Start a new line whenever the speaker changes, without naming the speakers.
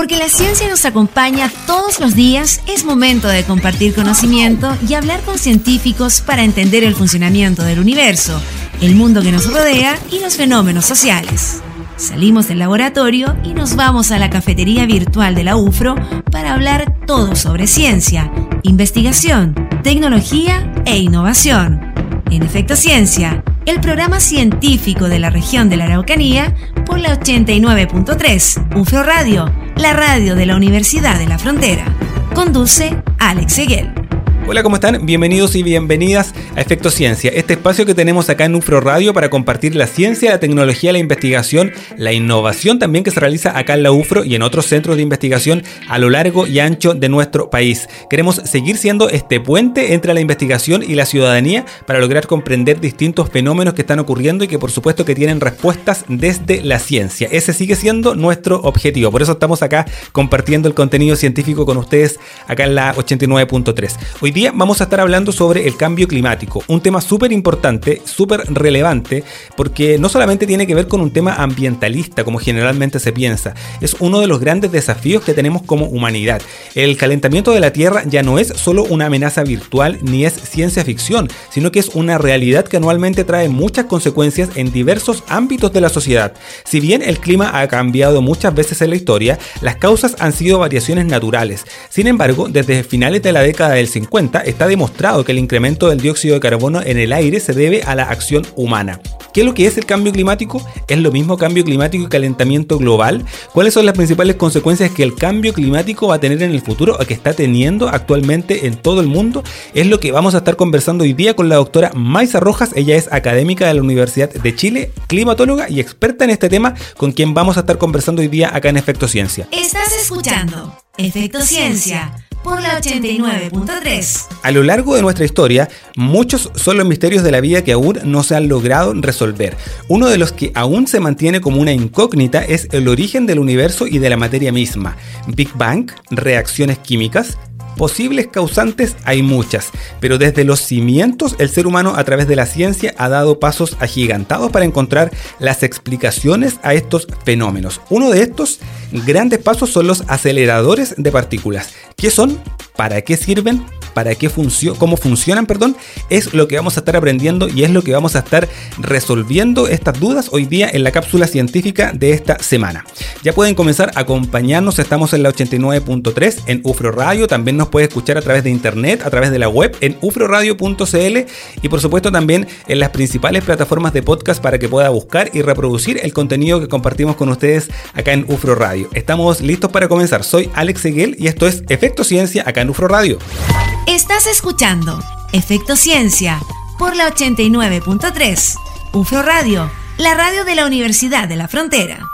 Porque la ciencia nos acompaña todos los días, es momento de compartir conocimiento y hablar con científicos para entender el funcionamiento del universo, el mundo que nos rodea y los fenómenos sociales. Salimos del laboratorio y nos vamos a la cafetería virtual de la UFRO para hablar todo sobre ciencia, investigación, tecnología e innovación. En Efecto Ciencia, el programa científico de la región de la Araucanía por la 89.3 UFRO Radio, la radio de la Universidad de la Frontera. Conduce Alex Seguel.
Hola, ¿cómo están? Bienvenidos y bienvenidas a Efecto Ciencia, este espacio que tenemos acá en UFRO Radio para compartir la ciencia, la tecnología, la investigación, la innovación también que se realiza acá en la UFRO y en otros centros de investigación a lo largo y ancho de nuestro país. Queremos seguir siendo este puente entre la investigación y la ciudadanía para lograr comprender distintos fenómenos que están ocurriendo y que por supuesto que tienen respuestas desde la ciencia. Ese sigue siendo nuestro objetivo. Por eso estamos acá compartiendo el contenido científico con ustedes acá en la 89.3. Hoy día vamos a estar hablando sobre el cambio climático, un tema súper importante, súper relevante, porque no solamente tiene que ver con un tema ambientalista, como generalmente se piensa, es uno de los grandes desafíos que tenemos como humanidad. El calentamiento de la Tierra ya no es solo una amenaza virtual ni es ciencia ficción, sino que es una realidad que anualmente trae muchas consecuencias en diversos ámbitos de la sociedad. Si bien el clima ha cambiado muchas veces en la historia, las causas han sido variaciones naturales. Sin embargo, desde finales de la década del 50, está demostrado que el incremento del dióxido de carbono en el aire se debe a la acción humana. ¿Qué es lo que es el cambio climático? ¿Es lo mismo cambio climático y calentamiento global? ¿Cuáles son las principales consecuencias que el cambio climático va a tener en el futuro o que está teniendo actualmente en todo el mundo? Es lo que vamos a estar conversando hoy día con la doctora Maisa Rojas. Ella es académica de la Universidad de Chile, climatóloga y experta en este tema, con quien vamos a estar conversando hoy día acá en Efecto Ciencia.
Estás escuchando Efecto Ciencia por la 89.3.
A lo largo de nuestra historia, muchos son los misterios de la vida que aún no se han logrado resolver. Uno de los que aún se mantiene como una incógnita es el origen del universo y de la materia misma. Big Bang, reacciones químicas, Posibles causantes hay muchas, pero desde los cimientos el ser humano a través de la ciencia ha dado pasos agigantados para encontrar las explicaciones a estos fenómenos. Uno de estos grandes pasos son los aceleradores de partículas. ¿Qué son? ¿Para qué sirven? Para qué funcionan, cómo funcionan, perdón, es lo que vamos a estar aprendiendo y es lo que vamos a estar resolviendo estas dudas hoy día en la cápsula científica de esta semana. Ya pueden comenzar a acompañarnos, estamos en la 89.3 en UFRO Radio, también nos puede escuchar a través de internet, a través de la web en ufroradio.cl y por supuesto también en las principales plataformas de podcast para que pueda buscar y reproducir el contenido que compartimos con ustedes acá en UFRO Radio. Estamos listos para comenzar. Soy Alex Seguel y esto es Efecto Ciencia acá en UFRO Radio.
Estás escuchando Efecto Ciencia por la 89.3 UFRO Radio, la radio de la Universidad de la Frontera.